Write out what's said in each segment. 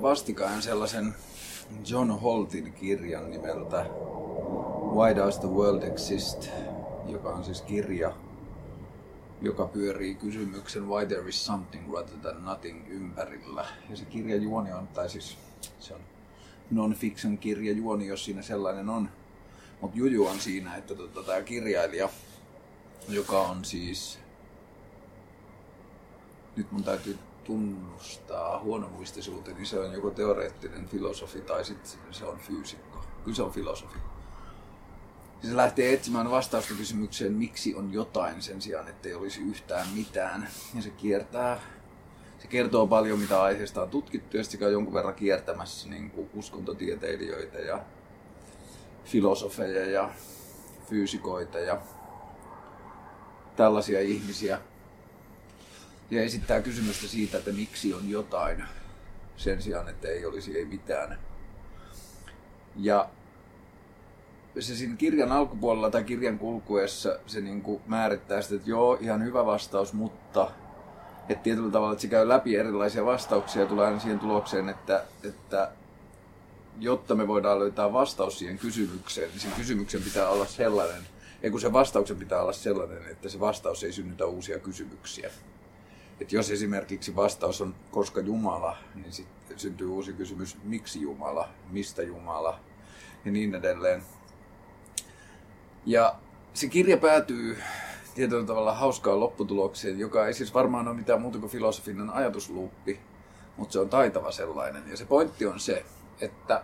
luin vastikään sellaisen John Holtin kirjan nimeltä Why Does the World Exist, joka on siis kirja, joka pyörii kysymyksen Why There is Something Rather Than Nothing ympärillä. Ja se kirja juoni on, tai siis se on non-fiction kirja juoni, jos siinä sellainen on. Mutta juju on siinä, että tota, tämä kirjailija, joka on siis... Nyt mun täytyy tunnustaa huonomuistisuuteen, niin se on joko teoreettinen filosofi tai sitten se on fyysikko. Kyllä se on filosofi. Se lähtee etsimään vastausta kysymykseen, miksi on jotain sen sijaan, ettei olisi yhtään mitään. Ja se kiertää, se kertoo paljon, mitä aiheesta on tutkittu, ja sitten jonkun verran kiertämässä niin kuin uskontotieteilijöitä ja filosofeja ja fyysikoita ja tällaisia ihmisiä. Ja esittää kysymystä siitä, että miksi on jotain sen sijaan, että ei olisi ei mitään. Ja se siinä kirjan alkupuolella tai kirjan kulkuessa se niin kuin määrittää sitä, että joo, ihan hyvä vastaus, mutta että tietyllä tavalla, että se käy läpi erilaisia vastauksia ja tulee aina siihen tulokseen, että, että jotta me voidaan löytää vastaus siihen kysymykseen, niin sen kysymyksen pitää olla sellainen, ja kun se vastauksen pitää olla sellainen, että se vastaus ei synnytä uusia kysymyksiä. Että jos esimerkiksi vastaus on koska Jumala, niin sitten syntyy uusi kysymys, miksi Jumala, mistä Jumala ja niin edelleen. Ja se kirja päätyy tietyllä tavalla hauskaan lopputulokseen, joka ei siis varmaan ole mitään muuta kuin filosofinen ajatusluuppi, mutta se on taitava sellainen. Ja se pointti on se, että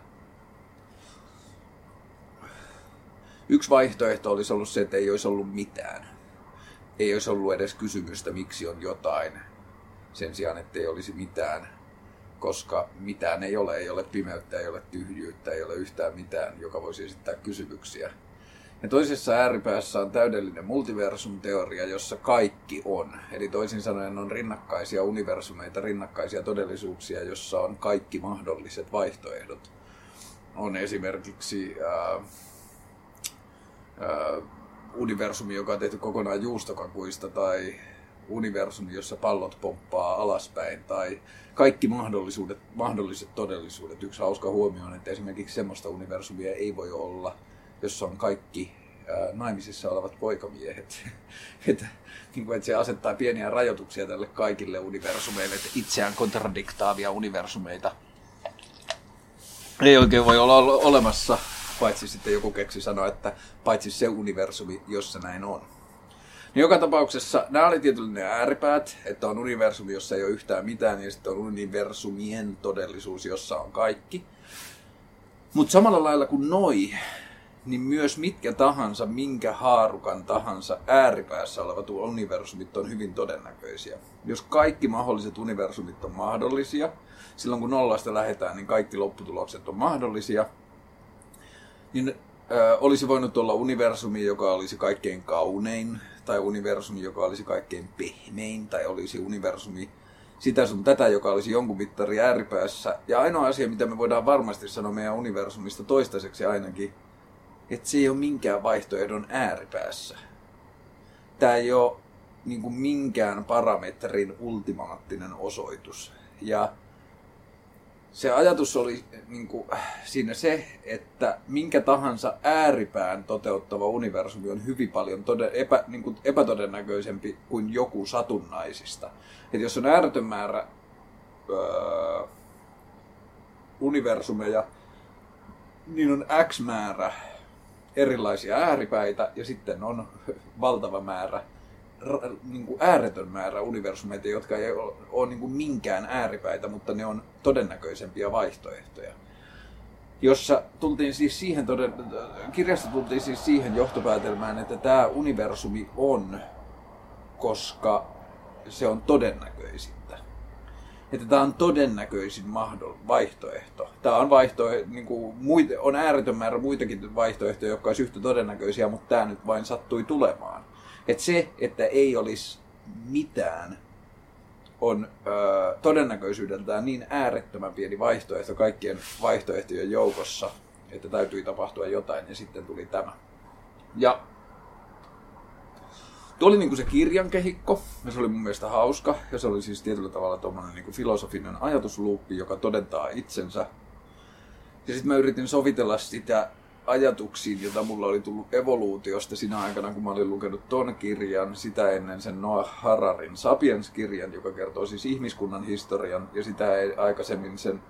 yksi vaihtoehto olisi ollut se, että ei olisi ollut mitään. Ei olisi ollut edes kysymystä, miksi on jotain, sen sijaan, että ei olisi mitään, koska mitään ei ole, ei ole pimeyttä, ei ole tyhjyyttä, ei ole yhtään mitään, joka voisi esittää kysymyksiä. Ja toisessa ääripäässä on täydellinen multiversum-teoria, jossa kaikki on. Eli toisin sanoen on rinnakkaisia universumeita, rinnakkaisia todellisuuksia, jossa on kaikki mahdolliset vaihtoehdot. On esimerkiksi ää, ää, universumi, joka on tehty kokonaan juustokakuista, tai universumi, jossa pallot pomppaa alaspäin, tai kaikki mahdollisuudet, mahdolliset todellisuudet. Yksi hauska huomio on, että esimerkiksi semmoista universumia ei voi olla, jossa on kaikki naimisissa olevat poikamiehet. että, niin kuin, että se asettaa pieniä rajoituksia tälle kaikille universumeille, että itseään kontradiktaavia universumeita ei oikein voi olla olemassa, paitsi sitten joku keksi sanoa, että paitsi se universumi, jossa näin on. Niin joka tapauksessa nämä oli tietysti ääripäät, että on universumi, jossa ei ole yhtään mitään, ja sitten on universumien todellisuus, jossa on kaikki. Mutta samalla lailla kuin noi, niin myös mitkä tahansa, minkä haarukan tahansa ääripäässä olevat universumit on hyvin todennäköisiä. Jos kaikki mahdolliset universumit on mahdollisia, silloin kun nollasta lähdetään, niin kaikki lopputulokset on mahdollisia, niin ö, olisi voinut olla universumi, joka olisi kaikkein kaunein, tai universumi, joka olisi kaikkein pehmein, tai olisi universumi sitä sun tätä, joka olisi jonkun mittari ääripäässä. Ja ainoa asia, mitä me voidaan varmasti sanoa meidän universumista toistaiseksi ainakin, että se ei ole minkään vaihtoehdon ääripäässä. Tämä ei ole niin kuin minkään parametrin ultimaattinen osoitus. Ja se ajatus oli niin kuin, siinä se, että minkä tahansa ääripään toteuttava universumi on hyvin paljon tode, epä, niin kuin epätodennäköisempi kuin joku satunnaisista. Et jos on ääretön määrä öö, universumeja, niin on X määrä erilaisia ääripäitä ja sitten on valtava määrä, niin kuin ääretön määrä universumeita, jotka ei ole, ole niin kuin minkään ääripäitä, mutta ne on todennäköisempiä vaihtoehtoja. Jossa tultiin siis siihen, toden, kirjasta tultiin siis siihen johtopäätelmään, että tämä universumi on, koska se on todennäköisin että tämä on todennäköisin vaihtoehto. Tämä on, vaihtoehto, niin kuin, muita, on ääretön määrä muitakin vaihtoehtoja, jotka olisi yhtä todennäköisiä, mutta tämä nyt vain sattui tulemaan. Että se, että ei olisi mitään, on ö, todennäköisyydeltään niin äärettömän pieni vaihtoehto kaikkien vaihtoehtojen joukossa, että täytyi tapahtua jotain ja sitten tuli tämä. Ja Tuo oli niinku se kirjan kehikko, ja se oli mun mielestä hauska, ja se oli siis tietyllä tavalla tuommoinen niinku filosofinen ajatusluuppi, joka todentaa itsensä. Ja sitten mä yritin sovitella sitä ajatuksiin, jota mulla oli tullut evoluutiosta siinä aikana, kun mä olin lukenut ton kirjan, sitä ennen sen Noah Hararin Sapiens-kirjan, joka kertoo siis ihmiskunnan historian, ja sitä aikaisemmin sen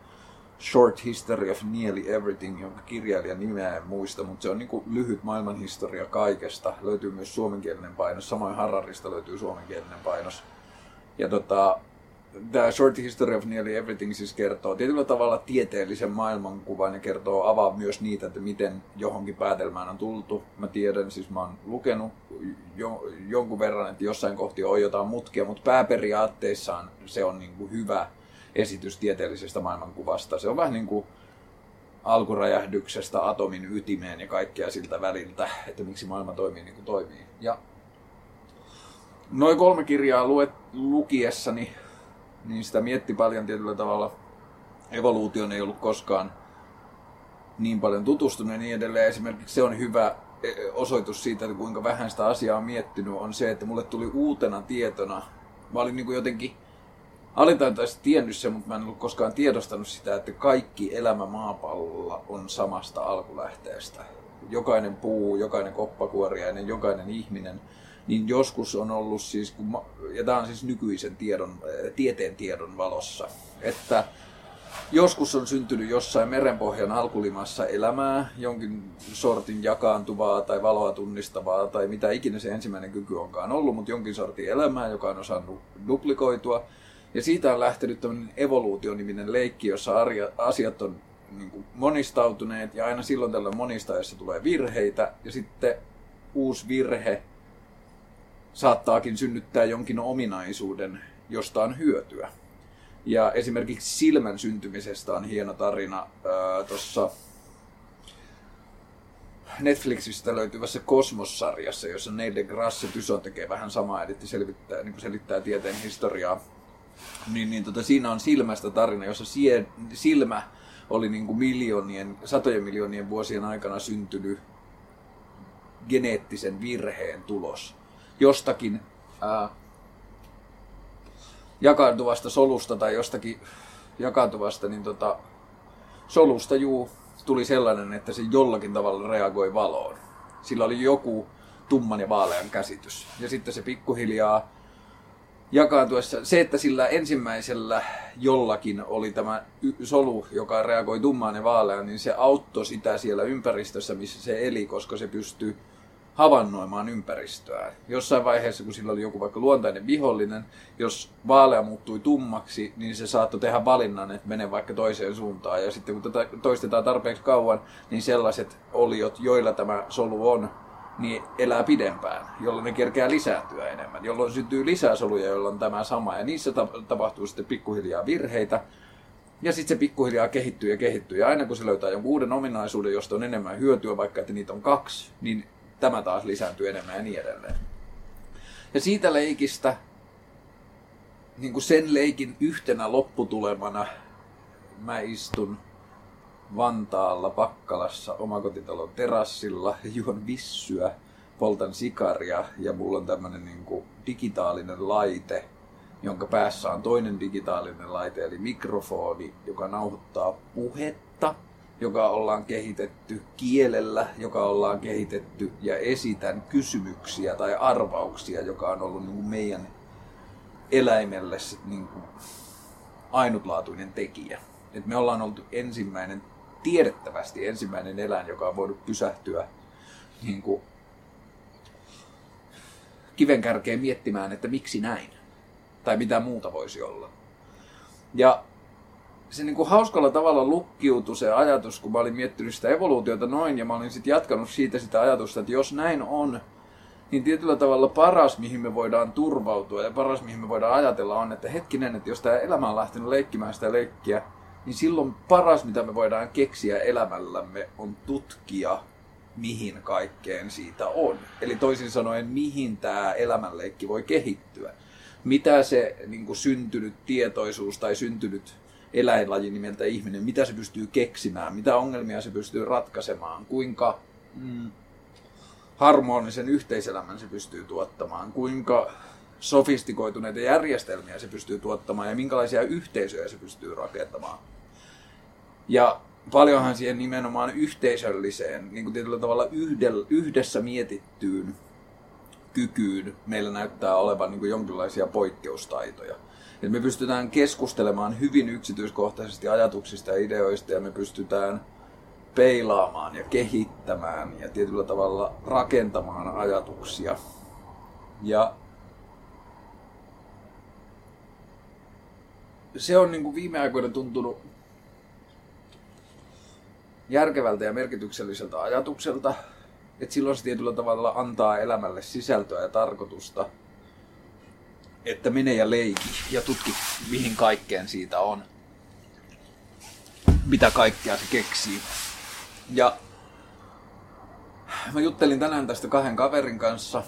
Short History of Nearly Everything, jonka kirjailijan nimeä en muista, mutta se on niin lyhyt maailmanhistoria kaikesta. Löytyy myös suomenkielinen painos, samoin Hararista löytyy suomenkielinen painos. Ja tota, tämä Short History of Nearly Everything siis kertoo tietyllä tavalla tieteellisen maailmankuvan ja kertoo avaa myös niitä, että miten johonkin päätelmään on tultu. Mä tiedän, siis mä oon lukenut jo, jonkun verran, että jossain kohti on jotain mutkia, mutta pääperiaatteissaan se on niin kuin hyvä esitys tieteellisestä maailmankuvasta. Se on vähän niin kuin alkuräjähdyksestä atomin ytimeen ja kaikkea siltä väliltä, että miksi maailma toimii niin kuin toimii. Ja noin kolme kirjaa luet, lukiessani, niin sitä mietti paljon tietyllä tavalla. Evoluutioon ei ollut koskaan niin paljon tutustunut ja niin edelleen. Esimerkiksi se on hyvä e, osoitus siitä, että kuinka vähän sitä asiaa on miettinyt, on se, että mulle tuli uutena tietona. Mä olin niin kuin jotenkin alitajuntaisesti tiennyt sen, mutta mä en ollut koskaan tiedostanut sitä, että kaikki elämä maapallolla on samasta alkulähteestä. Jokainen puu, jokainen koppakuoriainen, jokainen ihminen, niin joskus on ollut siis, ja tämä on siis nykyisen tiedon, tieteen tiedon valossa, että joskus on syntynyt jossain merenpohjan alkulimassa elämää, jonkin sortin jakaantuvaa tai valoa tunnistavaa tai mitä ikinä se ensimmäinen kyky onkaan ollut, mutta jonkin sortin elämää, joka on osannut duplikoitua. Ja siitä on lähtenyt tämmöinen evoluutioniminen leikki, jossa arja, asiat on niin kuin monistautuneet ja aina silloin tällä monistajassa tulee virheitä ja sitten uusi virhe saattaakin synnyttää jonkin ominaisuuden, josta on hyötyä. Ja esimerkiksi silmän syntymisestä on hieno tarina tuossa Netflixistä löytyvässä Kosmos-sarjassa, jossa Neil deGrasse Tyson tekee vähän samaa, eli selvittää, niin selittää tieteen historiaa niin, niin tota, siinä on silmästä tarina, jossa sie, silmä oli niin kuin miljoonien, satojen miljoonien vuosien aikana syntynyt geneettisen virheen tulos. Jostakin ää, jakaantuvasta solusta tai jostakin jakaantuvasta niin tota, solusta juu, tuli sellainen, että se jollakin tavalla reagoi valoon. Sillä oli joku tumman ja vaalean käsitys. Ja sitten se pikkuhiljaa jakaantuessa. Se, että sillä ensimmäisellä jollakin oli tämä solu, joka reagoi tummaan ja vaaleaan, niin se auttoi sitä siellä ympäristössä, missä se eli, koska se pystyy havainnoimaan ympäristöä. Jossain vaiheessa, kun sillä oli joku vaikka luontainen vihollinen, jos vaalea muuttui tummaksi, niin se saattoi tehdä valinnan, että menee vaikka toiseen suuntaan. Ja sitten kun tätä toistetaan tarpeeksi kauan, niin sellaiset oliot, joilla tämä solu on, niin elää pidempään, jolloin ne kerkeää lisääntyä enemmän, jolloin syntyy lisää soluja, joilla on tämä sama. Ja niissä tapahtuu sitten pikkuhiljaa virheitä, ja sitten se pikkuhiljaa kehittyy ja kehittyy. Ja aina kun se löytää jonkun uuden ominaisuuden, josta on enemmän hyötyä, vaikka että niitä on kaksi, niin tämä taas lisääntyy enemmän ja niin edelleen. Ja siitä leikistä, niin kuin sen leikin yhtenä lopputulemana, mä istun Vantaalla, Pakkalassa, omakotitalon terassilla, juon vissyä, poltan sikaria ja mulla on tämmönen niin kuin digitaalinen laite, jonka päässä on toinen digitaalinen laite, eli mikrofoni, joka nauhoittaa puhetta, joka ollaan kehitetty kielellä, joka ollaan kehitetty, ja esitän kysymyksiä tai arvauksia, joka on ollut niin kuin meidän eläimelle niin kuin ainutlaatuinen tekijä. Et me ollaan oltu ensimmäinen tiedettävästi ensimmäinen eläin, joka on voinut pysähtyä niin kuin kiven kärkeen miettimään, että miksi näin. Tai mitä muuta voisi olla. Ja se niin kuin hauskalla tavalla lukkiutui se ajatus, kun mä olin miettinyt sitä evoluutiota noin, ja mä olin sitten jatkanut siitä sitä ajatusta, että jos näin on, niin tietyllä tavalla paras, mihin me voidaan turvautua ja paras, mihin me voidaan ajatella on, että hetkinen, että jos tämä elämä on lähtenyt leikkimään sitä leikkiä, niin silloin paras, mitä me voidaan keksiä elämällämme, on tutkia, mihin kaikkeen siitä on. Eli toisin sanoen, mihin tämä elämänleikki voi kehittyä. Mitä se niin kuin syntynyt tietoisuus tai syntynyt eläinlaji nimeltä ihminen, mitä se pystyy keksimään, mitä ongelmia se pystyy ratkaisemaan, kuinka mm, harmonisen yhteiselämän se pystyy tuottamaan, kuinka sofistikoituneita järjestelmiä se pystyy tuottamaan ja minkälaisia yhteisöjä se pystyy rakentamaan. Ja paljonhan siihen nimenomaan yhteisölliseen, niin kuin tietyllä tavalla yhdessä mietittyyn kykyyn meillä näyttää olevan niin kuin jonkinlaisia poikkeustaitoja. Et me pystytään keskustelemaan hyvin yksityiskohtaisesti ajatuksista ja ideoista ja me pystytään peilaamaan ja kehittämään ja tietyllä tavalla rakentamaan ajatuksia. Ja se on niin kuin viime aikoina tuntunut järkevältä ja merkitykselliseltä ajatukselta, että silloin se tietyllä tavalla antaa elämälle sisältöä ja tarkoitusta, että mene ja leiki ja tutki, mihin kaikkeen siitä on. Mitä kaikkea se keksii. Ja mä juttelin tänään tästä kahden kaverin kanssa.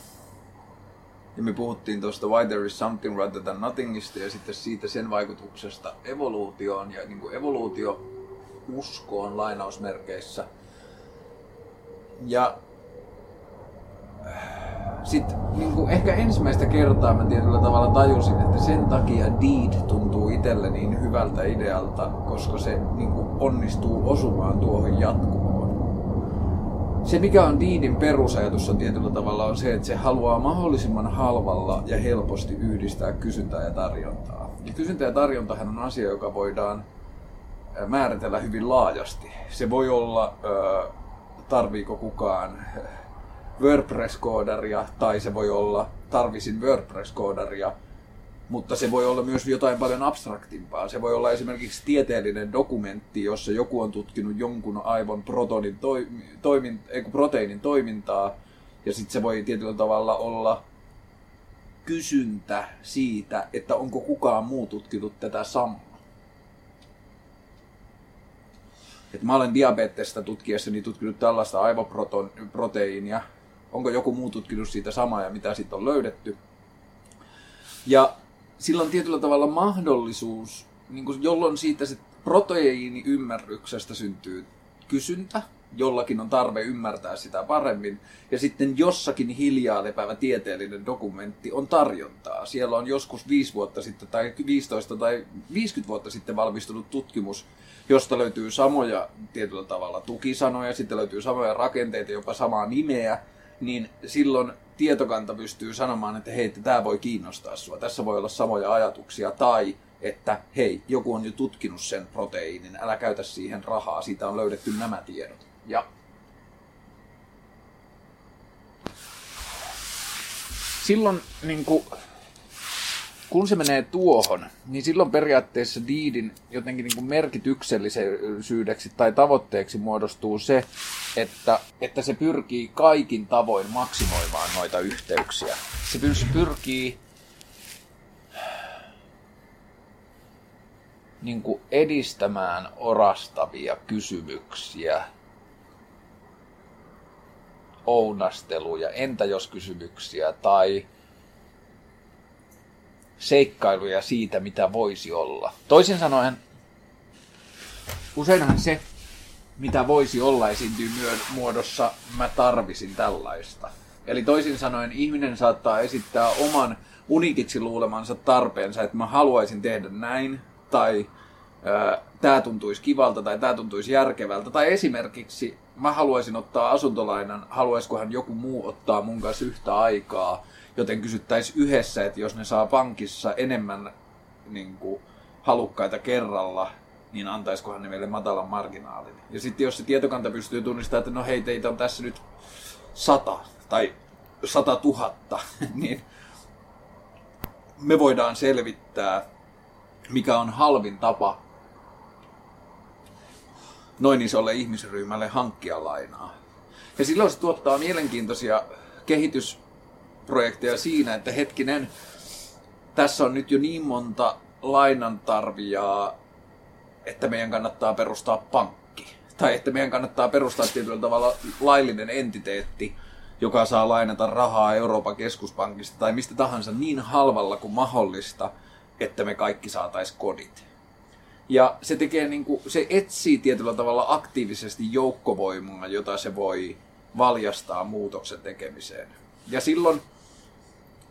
Ja me puhuttiin tuosta Why There Is Something Rather Than Nothingista ja sitten siitä sen vaikutuksesta evoluutioon ja niin kuin evoluutio uskoon lainausmerkeissä. Ja sitten niin ehkä ensimmäistä kertaa mä tietyllä tavalla tajusin, että sen takia Deed tuntuu itselle niin hyvältä idealta, koska se niin onnistuu osumaan tuohon jatkumoon. Se mikä on Deedin perusajatus on tietyllä tavalla on se, että se haluaa mahdollisimman halvalla ja helposti yhdistää kysyntää ja tarjontaa. Ja kysyntä ja tarjontahan on asia, joka voidaan määritellä hyvin laajasti. Se voi olla, tarviiko kukaan WordPress-koodaria, tai se voi olla tarvisin WordPress-koodaria, mutta se voi olla myös jotain paljon abstraktimpaa. Se voi olla esimerkiksi tieteellinen dokumentti, jossa joku on tutkinut jonkun aivon protonin toi, toimin, ei, proteiinin toimintaa, ja sitten se voi tietyllä tavalla olla kysyntä siitä, että onko kukaan muu tutkinut tätä samaa. Et mä olen diabetesta tutkiessani tutkinut tällaista aivoproteiinia, onko joku muu tutkinut siitä samaa ja mitä siitä on löydetty. Ja sillä on tietyllä tavalla mahdollisuus, niin kuin jolloin siitä se proteiiniymmärryksestä syntyy kysyntä, jollakin on tarve ymmärtää sitä paremmin. Ja sitten jossakin hiljaa lepäävä tieteellinen dokumentti on tarjontaa. Siellä on joskus 5 vuotta sitten tai 15 tai 50 vuotta sitten valmistunut tutkimus, josta löytyy samoja tietyllä tavalla tukisanoja, sitten löytyy samoja rakenteita, jopa samaa nimeä, niin silloin tietokanta pystyy sanomaan, että hei, tämä voi kiinnostaa sinua, tässä voi olla samoja ajatuksia, tai että hei, joku on jo tutkinut sen proteiinin, älä käytä siihen rahaa, siitä on löydetty nämä tiedot. Ja silloin niin kuin, kun se menee tuohon, niin silloin periaatteessa diidin jotenkin niin kuin merkityksellisyydeksi tai tavoitteeksi muodostuu se, että, että se pyrkii kaikin tavoin maksimoimaan noita yhteyksiä. Se pyrkii niin kuin edistämään orastavia kysymyksiä, ounasteluja, entä jos kysymyksiä tai seikkailuja siitä, mitä voisi olla. Toisin sanoen, useinhan se, mitä voisi olla, esiintyy muodossa mä tarvisin tällaista. Eli toisin sanoen ihminen saattaa esittää oman unikiksi luulemansa tarpeensa, että mä haluaisin tehdä näin, tai tämä tuntuisi kivalta, tai tämä tuntuisi järkevältä, tai esimerkiksi mä haluaisin ottaa asuntolainan, haluaisikohan joku muu ottaa mun kanssa yhtä aikaa, joten kysyttäisiin yhdessä, että jos ne saa pankissa enemmän niin kuin, halukkaita kerralla, niin antaisikohan ne meille matalan marginaalin. Ja sitten jos se tietokanta pystyy tunnistamaan, että no hei, teitä on tässä nyt sata tai sata tuhatta, niin me voidaan selvittää, mikä on halvin tapa noin isolle ihmisryhmälle hankkia lainaa. Ja silloin se tuottaa mielenkiintoisia kehitysprojekteja siinä, että hetkinen, tässä on nyt jo niin monta lainantarvijaa, että meidän kannattaa perustaa pankki. Tai että meidän kannattaa perustaa tietyllä tavalla laillinen entiteetti, joka saa lainata rahaa Euroopan keskuspankista tai mistä tahansa niin halvalla kuin mahdollista, että me kaikki saataisiin kodit. Ja se tekee niin kuin, se etsii tietyllä tavalla aktiivisesti joukkovoimaa, jota se voi valjastaa muutoksen tekemiseen. Ja silloin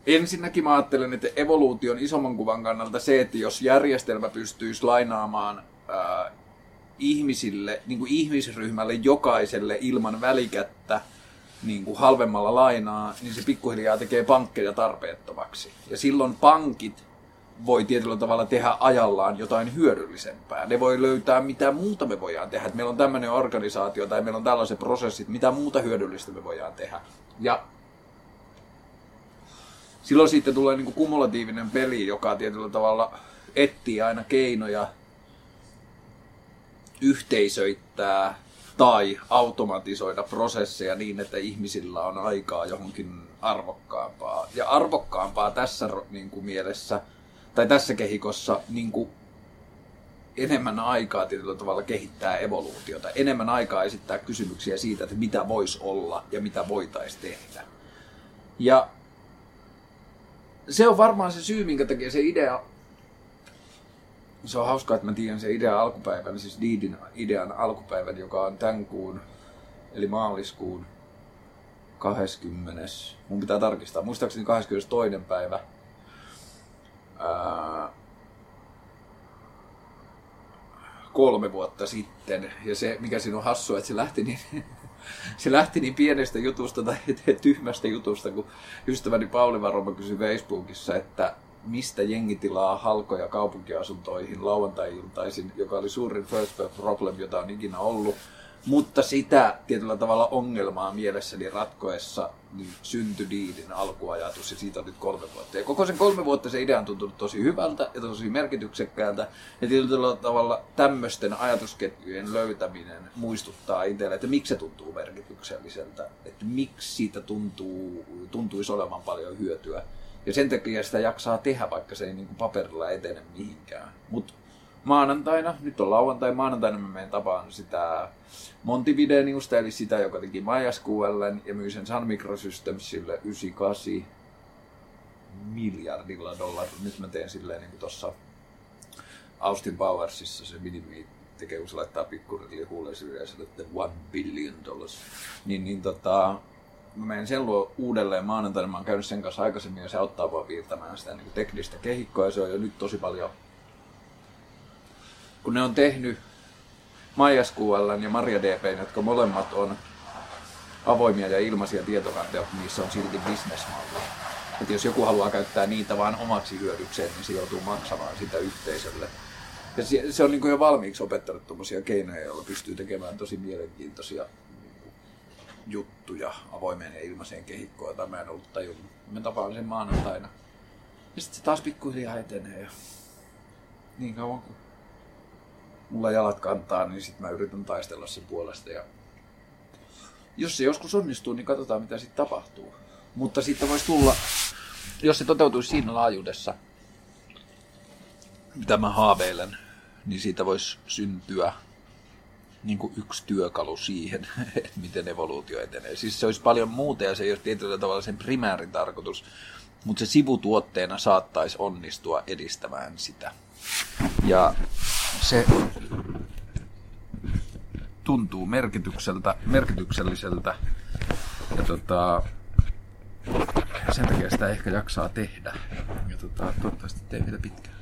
ensinnäkin mä ajattelen, että evoluution isomman kuvan kannalta se, että jos järjestelmä pystyisi lainaamaan ää, ihmisille, niin kuin ihmisryhmälle jokaiselle ilman välikättä niin kuin halvemmalla lainaa, niin se pikkuhiljaa tekee pankkeja tarpeettomaksi. Ja silloin pankit voi tietyllä tavalla tehdä ajallaan jotain hyödyllisempää. Ne voi löytää, mitä muuta me voidaan tehdä. Että meillä on tämmöinen organisaatio tai meillä on tällaiset prosessit, mitä muuta hyödyllistä me voidaan tehdä. Ja silloin sitten tulee niin kuin kumulatiivinen peli, joka tietyllä tavalla etsii aina keinoja yhteisöittää tai automatisoida prosesseja niin, että ihmisillä on aikaa johonkin arvokkaampaa. Ja arvokkaampaa tässä niin kuin mielessä, tai tässä kehikossa niin kuin enemmän aikaa tietyllä tavalla kehittää evoluutiota, enemmän aikaa esittää kysymyksiä siitä, että mitä voisi olla ja mitä voitaisiin tehdä. Ja se on varmaan se syy, minkä takia se idea se on hauskaa, että mä tiedän sen idean alkupäivän, siis Deedin idean alkupäivän, joka on tämän kuun, eli maaliskuun 20. Mun pitää tarkistaa, muistaakseni 22. päivä. Ää, kolme vuotta sitten. Ja se, mikä siinä on hassua, että se lähti niin, se lähti niin pienestä jutusta tai tyhmästä jutusta, kun ystäväni Pauli Varoma kysyi Facebookissa, että mistä jengi tilaa halkoja kaupunkiasuntoihin lauantai-iltaisin, joka oli suurin first problem, jota on ikinä ollut. Mutta sitä tietyllä tavalla ongelmaa mielessäni ratkoessa niin syntyi Diidin alkuajatus ja siitä on nyt kolme vuotta. Ja koko sen kolme vuotta se idea on tuntunut tosi hyvältä ja tosi merkityksekkäältä. Ja tietyllä tavalla tämmöisten ajatusketjujen löytäminen muistuttaa itselle, että miksi se tuntuu merkitykselliseltä. Että miksi siitä tuntuu, tuntuisi olevan paljon hyötyä. Ja sen takia sitä jaksaa tehdä, vaikka se ei niin kuin paperilla etene mihinkään. Mutta maanantaina, nyt on lauantai, maanantaina mä menen tapaan sitä Montivideniusta, eli sitä, joka teki MySQL ja myi sen Sun Microsystemsille 98 miljardilla dollarilla. Nyt mä teen silleen niin kuin tuossa Austin Powersissa se minimi tekee, kun se laittaa pikkurilli huuleen syrjäiselle, että one billion dollars. Niin, niin tota, mä menen sen luo uudelleen maanantaina, mä oon käynyt sen kanssa aikaisemmin ja se auttaa vaan viirtämään sitä niin teknistä kehikkoa ja se on jo nyt tosi paljon, kun ne on tehnyt MySQL ja MariaDB, jotka molemmat on avoimia ja ilmaisia tietokantoja, niissä on silti bisnesmalli. Että jos joku haluaa käyttää niitä vain omaksi hyödykseen, niin se joutuu maksamaan sitä yhteisölle. Ja se on niin jo valmiiksi opettanut tuommoisia keinoja, joilla pystyy tekemään tosi mielenkiintoisia juttuja avoimeen ja ilmaiseen kehikkoon, jota mä en ollut tajunnut. Mä tapaan sen maanantaina. Ja sitten se taas pikkuhiljaa etenee. Ja niin kauan kuin mulla jalat kantaa, niin sitten mä yritän taistella sen puolesta. Ja jos se joskus onnistuu, niin katsotaan mitä sitten tapahtuu. Mutta siitä voisi tulla, jos se toteutuisi siinä laajuudessa, mitä mä haaveilen, niin siitä voisi syntyä niin kuin yksi työkalu siihen, että miten evoluutio etenee. Siis se olisi paljon muuta ja se ei ole tietyllä tavalla sen primäärin tarkoitus, mutta se sivutuotteena saattaisi onnistua edistämään sitä. Ja se tuntuu merkitykseltä, merkitykselliseltä ja tota, sen takia sitä ehkä jaksaa tehdä. Ja tota, toivottavasti tee vielä pitkään.